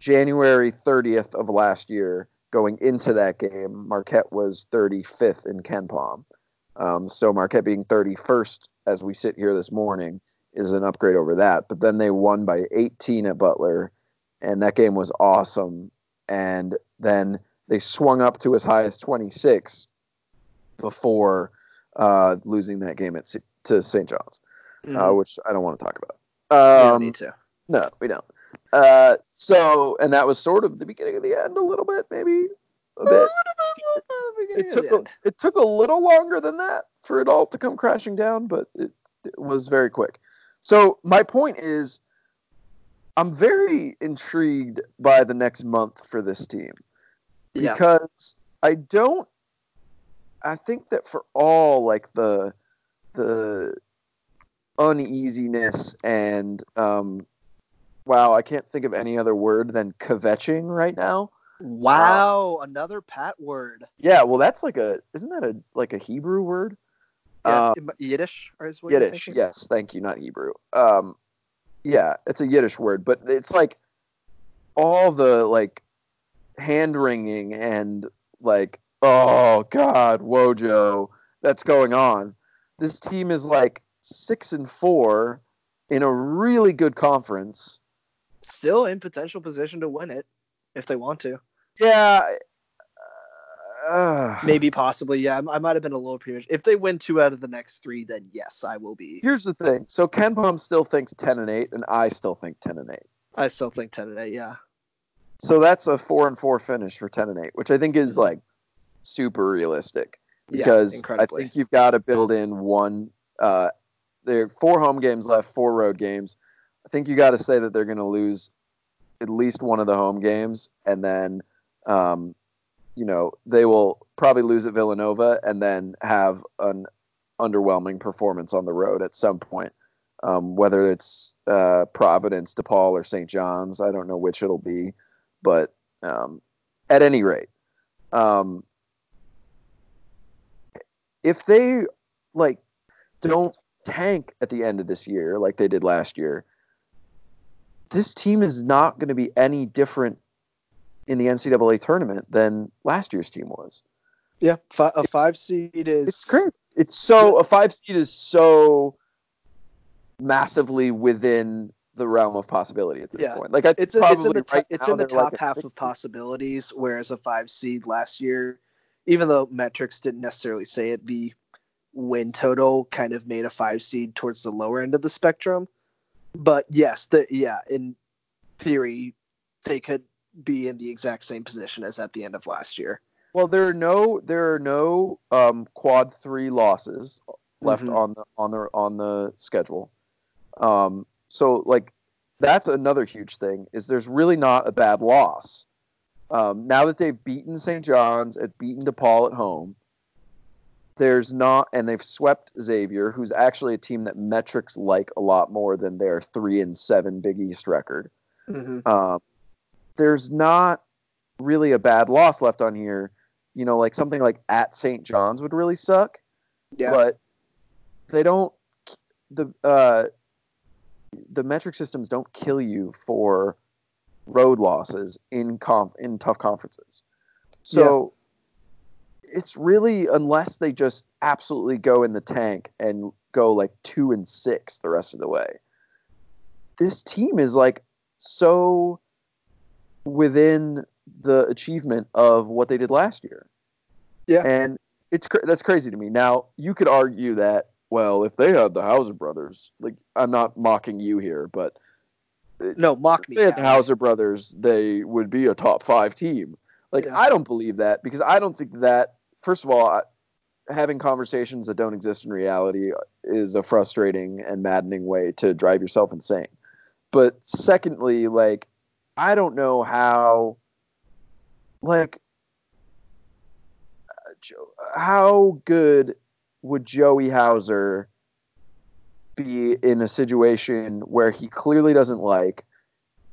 January 30th of last year, going into that game, Marquette was 35th in KenPom. Um, so Marquette being 31st as we sit here this morning is an upgrade over that. But then they won by 18 at Butler, and that game was awesome. And then they swung up to as high as 26 before uh, losing that game at S- to St. John's, uh, Mhm. which I don't want to talk about. Um, need to. no, we don't. Uh, so, and that was sort of the beginning of the end, a little bit, maybe a bit. It took a, it took a little longer than that for it all to come crashing down, but it, it was very quick. So my point is, I'm very intrigued by the next month for this team Yeah. because I don't. I think that for all like the the uneasiness and um, wow, I can't think of any other word than kvetching right now. Wow, another Pat word. Yeah, well, that's like a isn't that a like a Hebrew word? Yeah, Uh, Yiddish or is what Yiddish, yes, thank you, not Hebrew. Um, yeah, it's a Yiddish word, but it's like all the like hand wringing and like, oh God, Wojo, that's going on. This team is like six and four in a really good conference. Still in potential position to win it if they want to. Yeah. Uh, Maybe, possibly. Yeah, I might have been a little premature. If they win two out of the next three, then yes, I will be. Here's the thing. So KenPom still thinks ten and eight, and I still think ten and eight. I still think 10 and 8, yeah. So that's a four and four finish for ten and eight, which I think is like super realistic because yeah, I think you've got to build in one. Uh, there are four home games left, four road games. I think you got to say that they're going to lose at least one of the home games, and then, um, you know, they will probably lose at Villanova, and then have an underwhelming performance on the road at some point. Um, whether it's uh, Providence, DePaul, or St. John's, I don't know which it'll be, but um, at any rate, um, if they like don't tank at the end of this year like they did last year, this team is not going to be any different in the NCAA tournament than last year's team was. yeah, fi- a five seed is. It's crazy. It's so a five seed is so massively within the realm of possibility at this Yeah. point. Like I It's, a, it's in probably the top, right it's in the they're like top half of possibilities, whereas a five seed last year, even though metrics didn't necessarily say it, the win total kind of made a five seed towards the lower end of the spectrum. But yes, the yeah, in theory, they could be in the exact same position as at the end of last year. Well, there are no there are no um, quad three losses left Mhm. on the on the on the schedule. Um, so like that's another huge thing is there's really not a bad loss. Um, now that they've beaten St. John's and beaten DePaul at home, there's not and they've swept Xavier, who's actually a team that metrics like a lot more than their three and seven Big East record Mhm. um, there's not really a bad loss left on here. You know, like something like at St. John's would really suck, Yeah, but they don't. The uh, the metric systems don't kill you for road losses in comp in tough conferences. So it's really unless they just absolutely go in the tank and go like two and six the rest of the way. This team is like so within the achievement of what they did last year. Yeah. And it's that's crazy to me. Now, you could argue that well, if they had the Hauser brothers, like I'm not mocking you here, but no, mock if me. they had the Hauser brothers, they would be a top 5 team. Like Yeah. I don't believe that because I don't think that first of all, having conversations that don't exist in reality is a frustrating and maddening way to drive yourself insane. But secondly, like I don't know how like how good would Joey Hauser be in a situation where he clearly doesn't like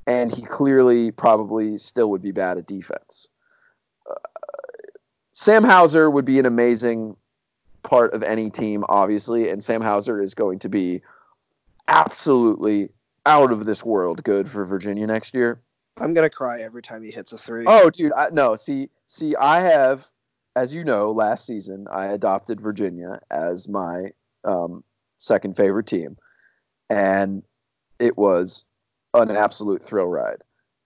and he clearly probably still would be bad at defense. Sam Hauser would be an amazing part of any team, obviously, and Sam Hauser is going to be absolutely out of this world good for Virginia next year. I'm gonna cry every time he hits a three. Oh, dude, I, no. See, see, I have, as you know, last season I adopted Virginia as my um, second favorite team, and it was an absolute thrill ride.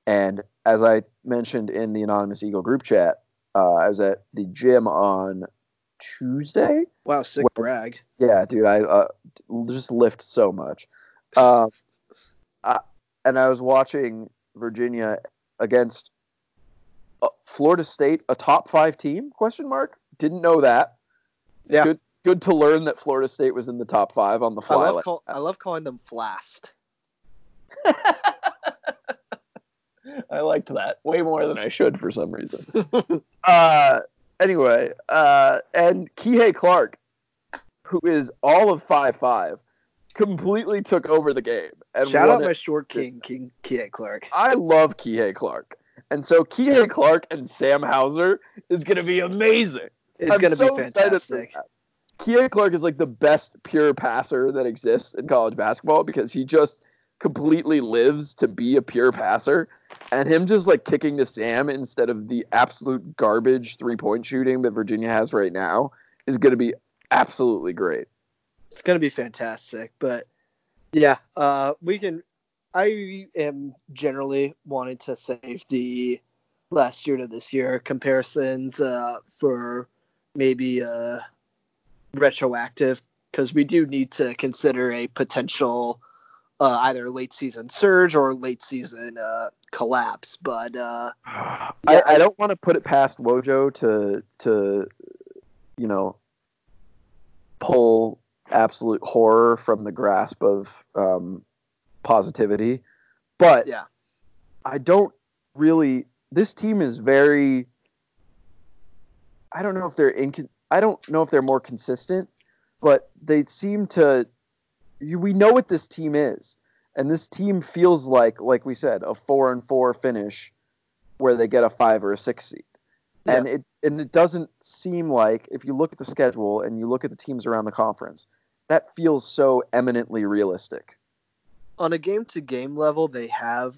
And as I mentioned in the anonymous Eagle group chat, uh, I was at the gym on Tuesday. Wow, sick When- brag. Yeah, dude, I uh, just lift so much. Um, I, and I was watching Virginia against uh, Florida State, a top five team? Question mark. Didn't know that. Yeah. Good. Good to learn that Florida State was in the top five on the I fly. love like call. I love calling them flast. I liked that way more than I should for some reason. uh, anyway, uh, and Kihei Clark, who is all of five five, completely took over the game. And Shout out it. my short king, King Kie Clark. I love Kihei Clark, and so Kihei Clark and Sam Hauser is gonna be amazing. It's gonna so be fantastic. Kihei Clark is like the best pure passer that exists in college basketball because he just completely lives to be a pure passer. And him just like kicking to Sam instead of the absolute garbage three point shooting that Virginia has right now is going to be absolutely great. It's gonna be fantastic. But yeah, uh, we can. I am generally wanting to save the last year to this year comparisons uh, for maybe uh, retroactive because we do need to consider a potential uh, either late season surge or late season uh, collapse. But uh, I, Yeah, I don't want to put it past Wojo to to you know pull absolute horror from the grasp of um, positivity, but Yeah. I don't really. This team is very. I don't know if they're incon- I don't know if they're more consistent, but they seem to. You, we know what this team is, and this team feels like, like we said, a four and four finish, where they get a five or a six seed. And it and it doesn't seem like if you look at the schedule and you look at the teams around the conference, that feels so eminently realistic. on a game to game level, they have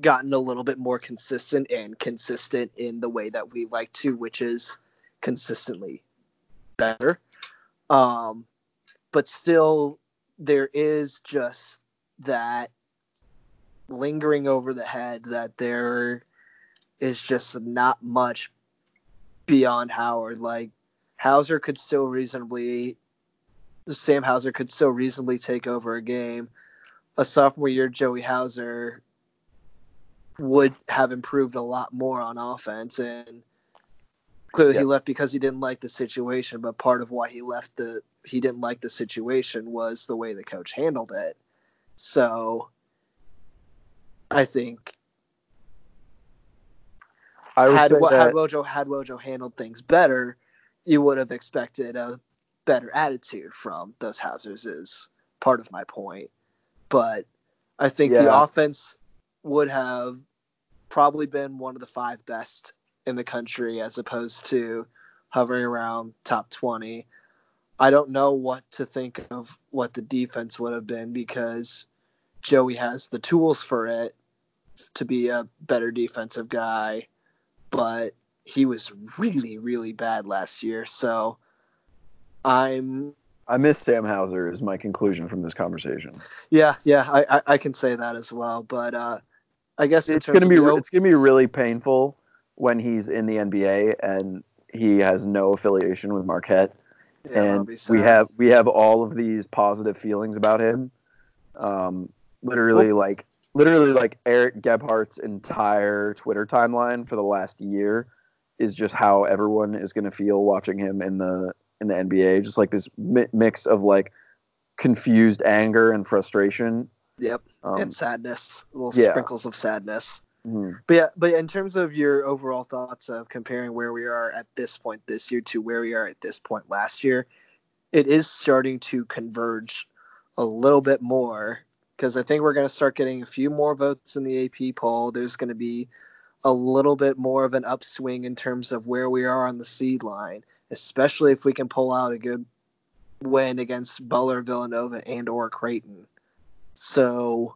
gotten a little bit more consistent and consistent in the way that we like to, which is consistently better. Um, but still, there is just that lingering over the head that there is just not much beyond Howard. Like, Hauser could still reasonably, Sam Hauser could still reasonably take over a game a sophomore year Joey Hauser would have improved a lot more on offense and clearly he left because he didn't like the situation but part of why he left the he didn't like the situation was the way the coach handled it. So I think I would had, say that, had Wojo had Wojo handled things better you would have expected a better attitude from those Hausers is part of my point. But I think the offense would have probably been one of the five best in the country as opposed to hovering around top 20. I don't know what to think of what the defense would have been because Joey has the tools for it to be a better defensive guy, but he was really, really bad last year. So I'm I miss Sam Hauser is my conclusion from this conversation. Yeah, yeah, I, I, I can say that as well. But uh, I guess It's gonna be the it's gonna be really painful when he's in the NBA and he has no affiliation with Marquette. Yeah, and we have we have all of these positive feelings about him. Um, literally like literally like Eric Gebhardt's entire Twitter timeline for the last year is just how everyone is going to feel watching him in the in the NBA. Just like this mi- mix of like confused anger and frustration. Yep, Um, and sadness, little yeah. sprinkles of sadness. Mhm. But yeah, but in terms of your overall thoughts of comparing where we are at this point this year to where we are at this point last year, it is starting to converge a little bit more because I think we're going to start getting a few more votes in the AP poll. There's going to be a little bit more of an upswing in terms of where we are on the seed line. especially if we can pull out a good win against Butler, Villanova, and or Creighton. So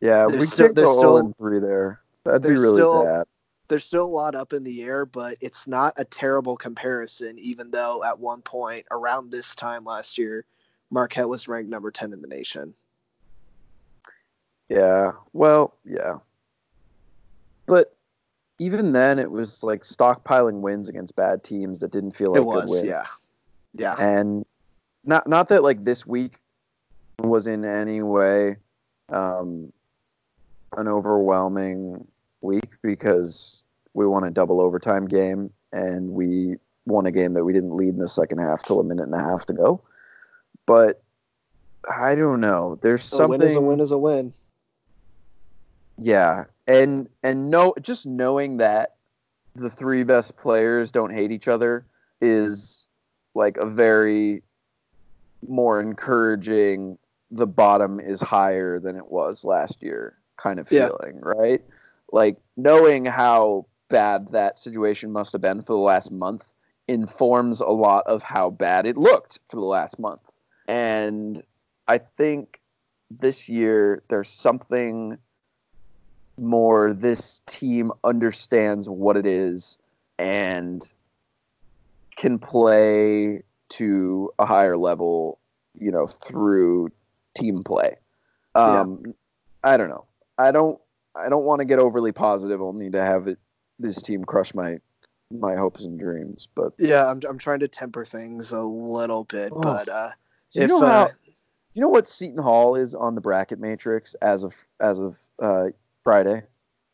yeah, we still, could go 0 3 there. That'd be really still, bad. There's still a lot up in the air, but it's not a terrible comparison. Even though at one point around this time last year, Marquette was ranked number 10 in the nation. Yeah. Well, yeah. But even then, it was like stockpiling wins against bad teams that didn't feel like it was, good wins. Yeah. Yeah. And not not that like this week was in any way um, an overwhelming week because we won a double overtime game and we won a game that we didn't lead in the second half till a minute and a half to go. But I don't know. There's a something. A win is a win is a win. Yeah, and and no, just knowing that the three best players don't hate each other is like a very more encouraging. The bottom is higher than it was last year, kind of feeling, yeah. right? Like knowing how bad that situation must have been for the last month informs a lot of how bad it looked for the last month. And I think this year there's something more this team understands what it is and can play to a higher level, you know, through team play. Um, yeah. I don't know. I don't. I don't want to get overly positive, only to have it this team crush my my hopes and dreams. But yeah, I'm I'm trying to temper things a little bit. Oh. But uh, if, you know how, uh, you know what Seton Hall is on the bracket matrix as of as of uh, Friday?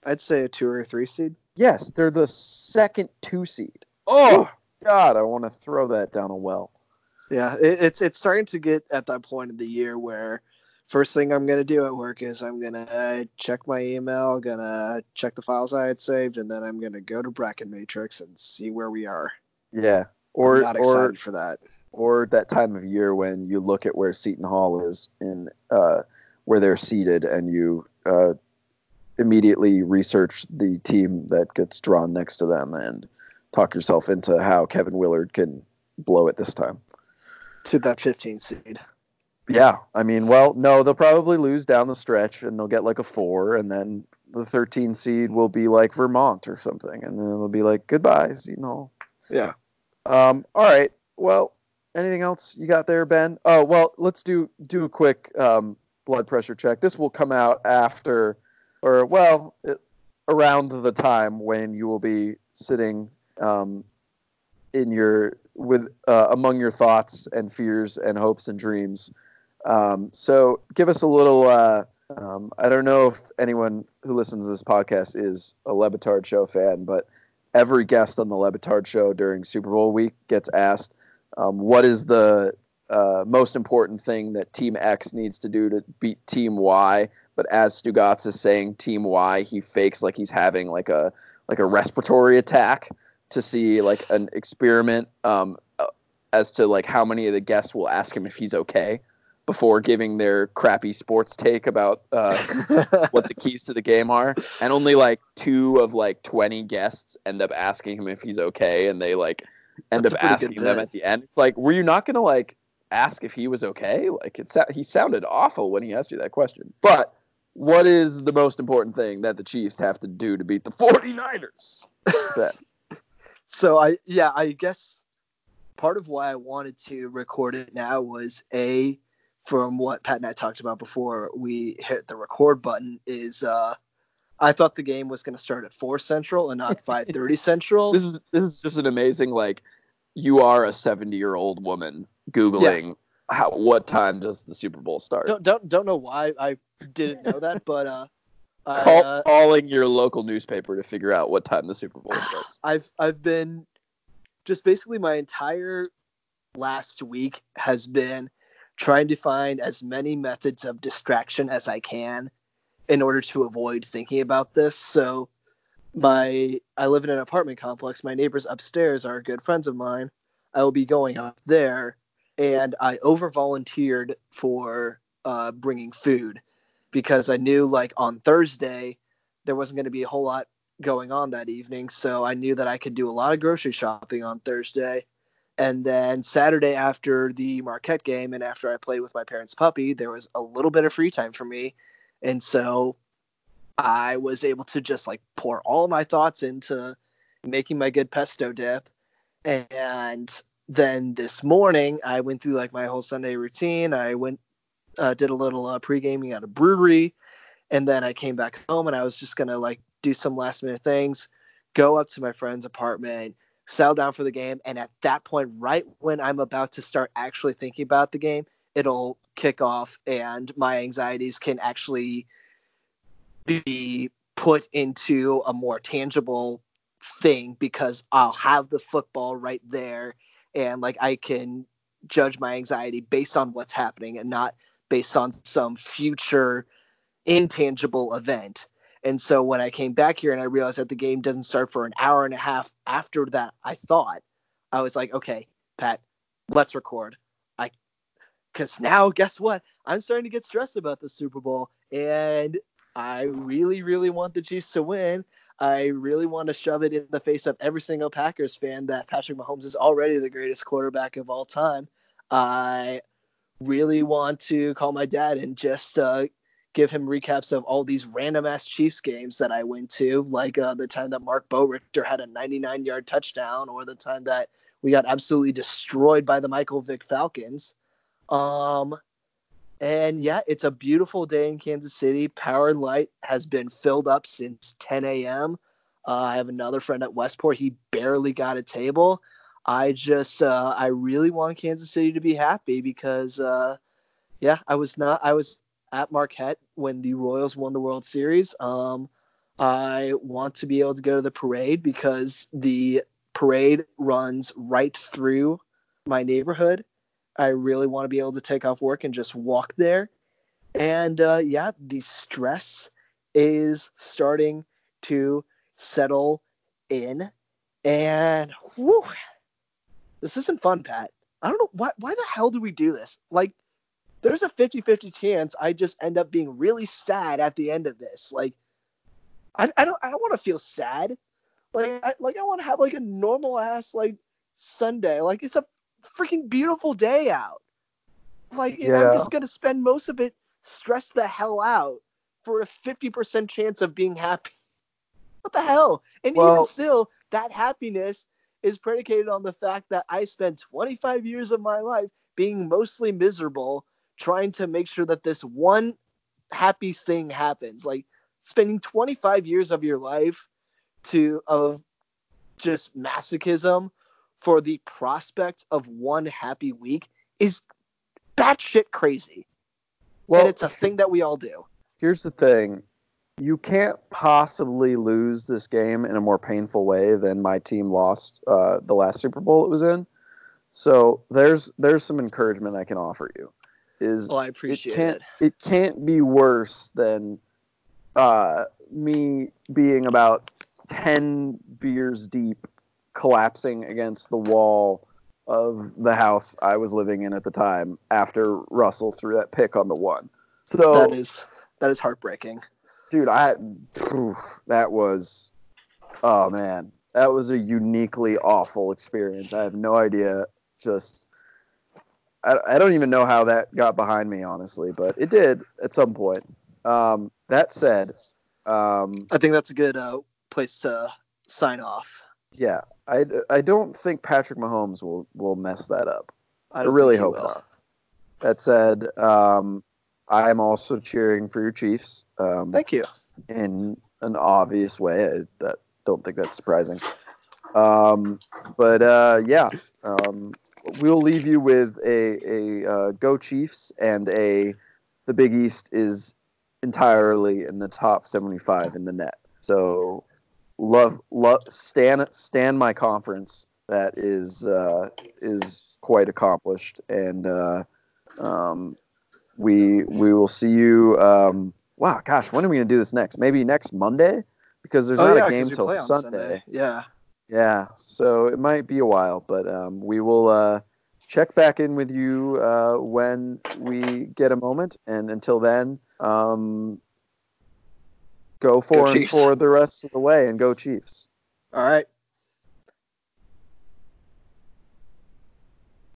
I'd say a two or a three seed. Yes, they're the second two seed. Oh God, I want to throw that down a well. Yeah, it, it's it's starting to get at that point in the year where first thing I'm gonna do at work is I'm gonna check my email, gonna check the files I had saved, and then I'm gonna go to Bracket Matrix and see where we are. Yeah, or I'm not excited or, for that. Or that time of year when you look at where Seton Hall is in uh, where they're seated, and you uh, immediately research the team that gets drawn next to them and talk yourself into how Kevin Willard can blow it this time. To that 15 seed. Yeah, I mean, well, no, they'll probably lose down the stretch and they'll get like a four, and then the 13 seed will be like Vermont or something, and then it'll be like goodbye, you know. Yeah. Um. All right. Well, anything else you got there, Ben? Oh, well, let's do do a quick um, blood pressure check. This will come out after, or well, it, around the time when you will be sitting um, in your with uh, among your thoughts and fears and hopes and dreams um, so give us a little. Uh, um, I don't know if anyone who listens to this podcast is a Le Batard Show fan, but every guest on the Le Batard Show during Super Bowl week gets asked, um, "What is the uh, most important thing that Team X needs to do to beat Team Y?" But as Stugatz is saying Team Y, he fakes like he's having like a like a respiratory attack to see like an experiment um, uh, as to like how many of the guests will ask him if he's okay before giving their crappy sports take about uh, what the keys to the game are, and only like two of like 20 guests end up asking him if he's okay, and they like end That's up asking them at the end. It's like, were you not gonna like ask if he was okay? Like it he sounded awful when he asked you that question. But what is the most important thing that the Chiefs have to do to beat the 49ers? so I yeah, I guess part of why I wanted to record it now was a from what Pat and I talked about before we hit the record button is uh, I thought the game was going to start at 4 Central and not 5:30 Central. This is this is just an amazing like you are a 70-year-old woman googling yeah. how what time does the Super Bowl start? Don't don't don't know why I didn't know that, but uh Call, uh, calling your local newspaper to figure out what time the Super Bowl starts. I've I've been just basically my entire last week has been trying to find as many methods of distraction as I can in order to avoid thinking about this. So my I live in an apartment complex. My neighbors upstairs are good friends of mine. I will be going up there, and I over volunteered for uh, bringing food because I knew like on Thursday there wasn't going to be a whole lot going on that evening, so I knew that I could do a lot of grocery shopping on Thursday. And then Saturday after the Marquette game and after I played with my parents' puppy, there was a little bit of free time for me. And so I was able to just like pour all my thoughts into making my good pesto dip. And then this morning I went through like my whole Sunday routine. I went uh, did a little uh, pre gaming at a brewery, and then I came back home and I was just gonna like do some last minute things, go up to my friend's apartment, settle down for the game, and at that point, right when I'm about to start actually thinking about the game, it'll kick off and my anxieties can actually be put into a more tangible thing because I'll have the football right there and like I can judge my anxiety based on what's happening and not based on some future intangible event. And so when I came back here and I realized that the game doesn't start for an hour and a half after that, I thought I was like, okay, Pat, let's record. I because now guess what? I'm starting to get stressed about the Super Bowl, and I really, really want the Chiefs to win. I really want to shove it in the face of every single Packers fan that Patrick Mahomes is already the greatest quarterback of all time. I really want to call my dad and just uh, give him recaps of all these random ass Chiefs games that I went to, like uh, the time that Marc Boerigter had a 99 yard touchdown, or the time that we got absolutely destroyed by the Michael Vick Falcons. Um, and yeah, it's a beautiful day in Kansas City. Power and Light has been filled up since 10 a.m. Uh, I have another friend at Westport. He barely got a table. I just, uh, I really want Kansas City to be happy because, uh, yeah, I was not, I was at Marquette when the Royals won the World Series. Um, I want to be able to go to the parade because the parade runs right through my neighborhood. I really want to be able to take off work and just walk there. And uh, yeah, the stress is starting to settle in. And whew, this isn't fun, Pat. I don't know why. Why the hell do we do this? Like, there's a 50-50 chance I just end up being really sad at the end of this. Like, I, I don't I don't want to feel sad. Like I, like I want to have like a normal ass like Sunday. Like it's a freaking beautiful day out. Like yeah. I'm just gonna spend most of it stressed the hell out for a 50% chance of being happy. What the hell? And well, even still, that happiness is predicated on the fact that I spent 25 years of my life being mostly miserable trying to make sure that this one happy thing happens. Like spending 25 years of your life to of just masochism for the prospect of one happy week is batshit crazy. Well, and it's a thing that we all do. Here's the thing. You can't possibly lose this game in a more painful way than my team lost uh, the last Super Bowl it was in. So there's there's some encouragement I can offer you is well, I appreciate it. Can't, it. it can't be worse than uh, me being about 10 beers deep collapsing against the wall of the house I was living in at the time after Russell threw that pick on the one. So that is that is heartbreaking. Dude, I that was oh man, that was a uniquely awful experience. I have no idea just I, I don't even know how that got behind me, honestly, but it did at some point. Um, that said, um, I think that's a good uh, place to sign off. Yeah, I, I don't think Patrick Mahomes will, will mess that up. I, I really hope not. That said, um, I am also cheering for your Chiefs. Um, Thank you. In an obvious way, I that, don't think that's surprising. Um, but uh, yeah, um, we'll leave you with a, a uh, Go Chiefs and a the Big East is entirely in the top 75 in the net. So love love stand stand my conference that is uh, is quite accomplished and uh, um, we we will see you um, wow gosh when are we gonna do this next maybe next Monday because there's oh, not yeah, a game till Sunday. Sunday. yeah yeah, so it might be a while, but um, we will uh, check back in with you uh, when we get a moment. And until then, um, Go four and Chiefs. four the rest of the way and go Chiefs. All right.